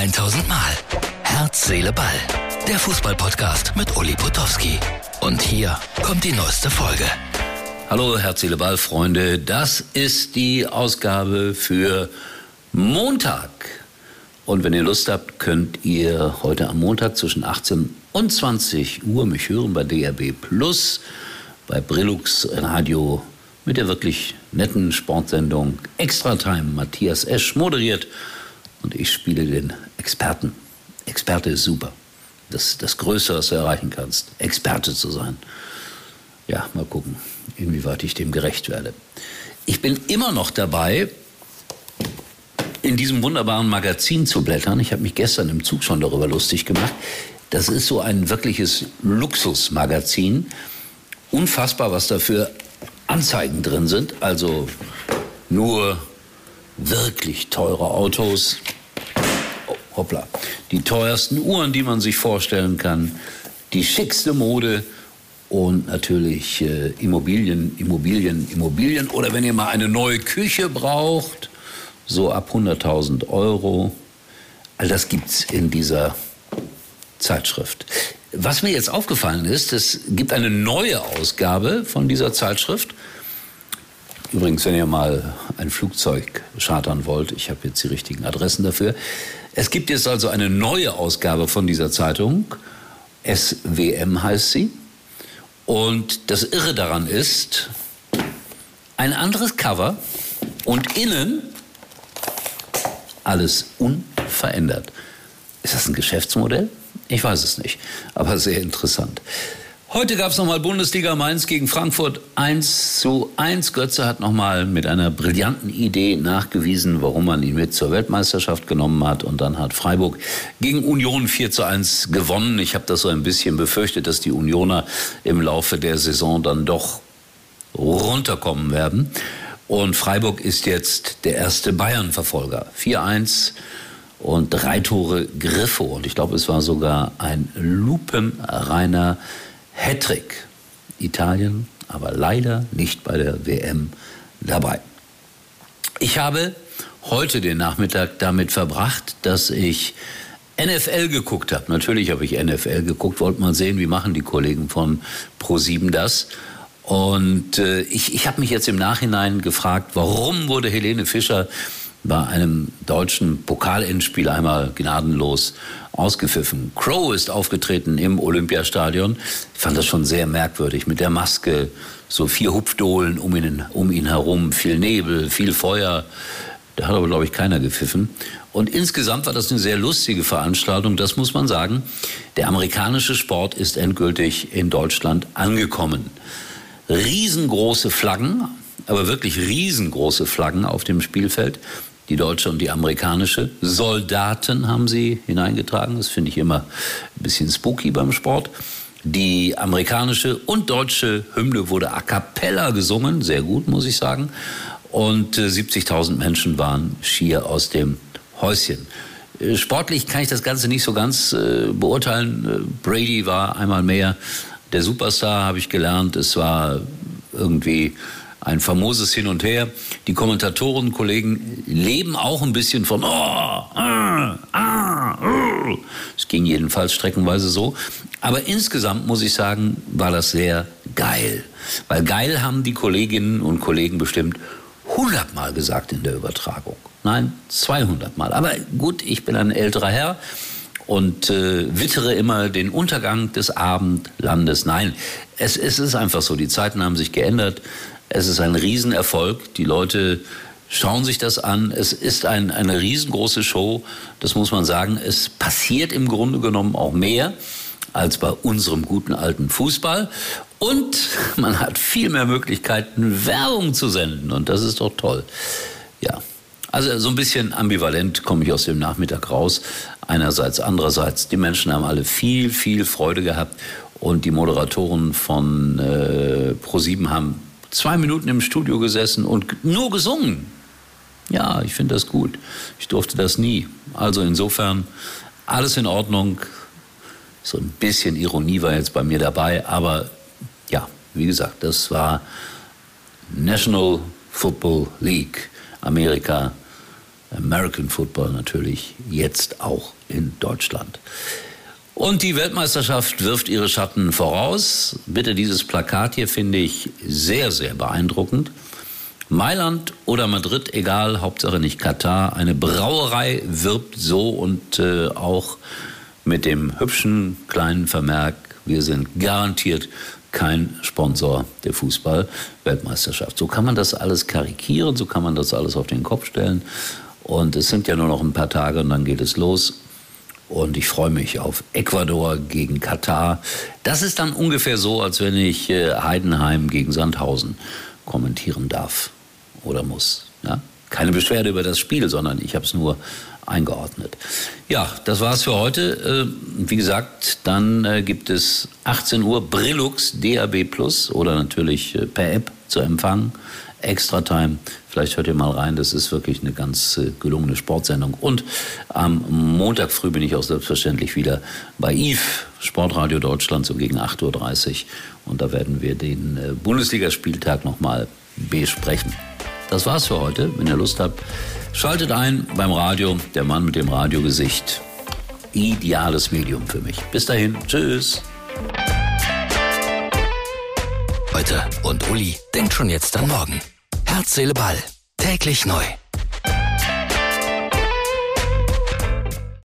1000 Mal. Herz, Seele, Ball. Der Fußballpodcast mit Uli Potowski. Und hier kommt die neueste Folge. Hallo, Herz, Seele, Ball, Freunde. Das ist die Ausgabe für Montag. Und wenn ihr Lust habt, könnt ihr heute am Montag zwischen 18 und 20 Uhr mich hören bei DRB Plus, bei Brillux Radio mit der wirklich netten Sportsendung Extra Time. Matthias Esch moderiert und ich spiele den Experten. Experte ist super. Das das Größte, was du erreichen kannst. Experte zu sein. Ja, mal gucken, inwieweit ich dem gerecht werde. Ich bin immer noch dabei, in diesem wunderbaren Magazin zu blättern. Ich habe mich gestern im Zug schon darüber lustig gemacht. Das ist so ein wirkliches Luxusmagazin. Unfassbar, was da für Anzeigen drin sind. Also nur wirklich teure Autos. Oh, hoppla. Die teuersten Uhren, die man sich vorstellen kann. Die schickste Mode und natürlich äh, Immobilien, Immobilien, Immobilien. Oder wenn ihr mal eine neue Küche braucht, so ab 100.000 Euro. All das gibt es in dieser Zeitschrift. Was mir jetzt aufgefallen ist, es gibt eine neue Ausgabe von dieser Zeitschrift. Übrigens, wenn ihr mal ein Flugzeug chartern wollt, ich habe jetzt die richtigen Adressen dafür. Es gibt jetzt also eine neue Ausgabe von dieser Zeitung. SWM heißt sie. Und das Irre daran ist, ein anderes Cover und innen alles unverändert. Ist das ein Geschäftsmodell? Ich weiß es nicht, aber sehr interessant. Heute gab es nochmal Bundesliga Mainz gegen Frankfurt 1 zu 1. Götze hat nochmal mit einer brillanten Idee nachgewiesen, warum man ihn mit zur Weltmeisterschaft genommen hat. Und dann hat Freiburg gegen Union 4 zu 1 gewonnen. Ich habe das so ein bisschen befürchtet, dass die Unioner im Laufe der Saison dann doch runterkommen werden. Und Freiburg ist jetzt der erste Bayern-Verfolger. 4-1 und drei Tore Griffo. Und ich glaube, es war sogar ein lupenreiner Hattrick. Italien, aber leider nicht bei der WM dabei. Ich habe heute den Nachmittag damit verbracht, dass ich NFL geguckt habe. Natürlich habe ich NFL geguckt, wollte mal sehen, wie machen die Kollegen von Pro7 das. Und äh, ich, ich habe mich jetzt im Nachhinein gefragt, warum wurde Helene Fischer bei einem deutschen Pokalendspiel einmal gnadenlos ausgepfiffen. Crow ist aufgetreten im Olympiastadion. Ich fand das schon sehr merkwürdig mit der Maske, so vier Hupfdohlen um ihn, um ihn herum, viel Nebel, viel Feuer. Da hat aber, glaube ich, keiner gepfiffen. Und insgesamt war das eine sehr lustige Veranstaltung, das muss man sagen. Der amerikanische Sport ist endgültig in Deutschland angekommen. Riesengroße Flaggen, aber wirklich riesengroße Flaggen auf dem Spielfeld die deutsche und die amerikanische. Soldaten haben sie hineingetragen. Das finde ich immer ein bisschen spooky beim Sport. Die amerikanische und deutsche Hymne wurde a cappella gesungen, sehr gut, muss ich sagen. Und äh, 70.000 Menschen waren schier aus dem Häuschen. Äh, sportlich kann ich das Ganze nicht so ganz äh, beurteilen. Äh, Brady war einmal mehr der Superstar, habe ich gelernt. Es war irgendwie ein famoses Hin und Her. Die Kommentatoren, Kollegen leben auch ein bisschen von, oh, ah, ah, oh. Es ging jedenfalls streckenweise so. Aber insgesamt muss ich sagen, war das sehr geil. Weil geil haben die Kolleginnen und Kollegen bestimmt 100 Mal gesagt in der Übertragung. Nein, 200 Mal. Aber gut, ich bin ein älterer Herr und äh, wittere immer den Untergang des Abendlandes. Nein, es, es ist einfach so. Die Zeiten haben sich geändert. Es ist ein Riesenerfolg. Die Leute schauen sich das an. Es ist ein, eine riesengroße Show. Das muss man sagen. Es passiert im Grunde genommen auch mehr als bei unserem guten alten Fußball. Und man hat viel mehr Möglichkeiten, Werbung zu senden. Und das ist doch toll. Ja. Also so ein bisschen ambivalent komme ich aus dem Nachmittag raus. Einerseits, andererseits, die Menschen haben alle viel, viel Freude gehabt. Und die Moderatoren von äh, Pro7 haben zwei Minuten im Studio gesessen und nur gesungen. Ja, ich finde das gut. Ich durfte das nie. Also insofern alles in Ordnung. So ein bisschen Ironie war jetzt bei mir dabei, aber ja, wie gesagt, das war National Football League Amerika American Football natürlich jetzt auch in Deutschland. Und die Weltmeisterschaft wirft ihre Schatten voraus. Bitte dieses Plakat hier finde ich sehr, sehr beeindruckend. Mailand oder Madrid, egal, Hauptsache nicht Katar. Eine Brauerei wirbt so und äh, auch mit dem hübschen kleinen Vermerk, wir sind garantiert kein Sponsor der Fußball-Weltmeisterschaft. So kann man das alles karikieren, so kann man das alles auf den Kopf stellen. Und es sind ja nur noch ein paar Tage und dann geht es los. Und ich freue mich auf Ecuador gegen Katar. Das ist dann ungefähr so, als wenn ich äh, Heidenheim gegen Sandhausen kommentieren darf oder muss. Ja? Keine Beschwerde über das Spiel, sondern ich habe es nur eingeordnet. Ja, das war's für heute. Äh, wie gesagt, dann äh, gibt es 18 Uhr Brillux DAB Plus oder natürlich per App zu empfangen. Extra Time. Vielleicht hört ihr mal rein, das ist wirklich eine ganz äh, gelungene Sportsendung. Und am Montag früh bin ich auch selbstverständlich wieder bei Yves, Sportradio Deutschland, so gegen 8.30 Uhr. Und da werden wir den äh, Bundesligaspieltag nochmal besprechen. Das war's für heute. Wenn ihr Lust habt, schaltet ein beim Radio. Der Mann mit dem Radiogesicht. Ideales Medium für mich. Bis dahin. Tschüss. Heute und Uli denkt schon jetzt an morgen. Herz, Seele, Ball. Täglich neu.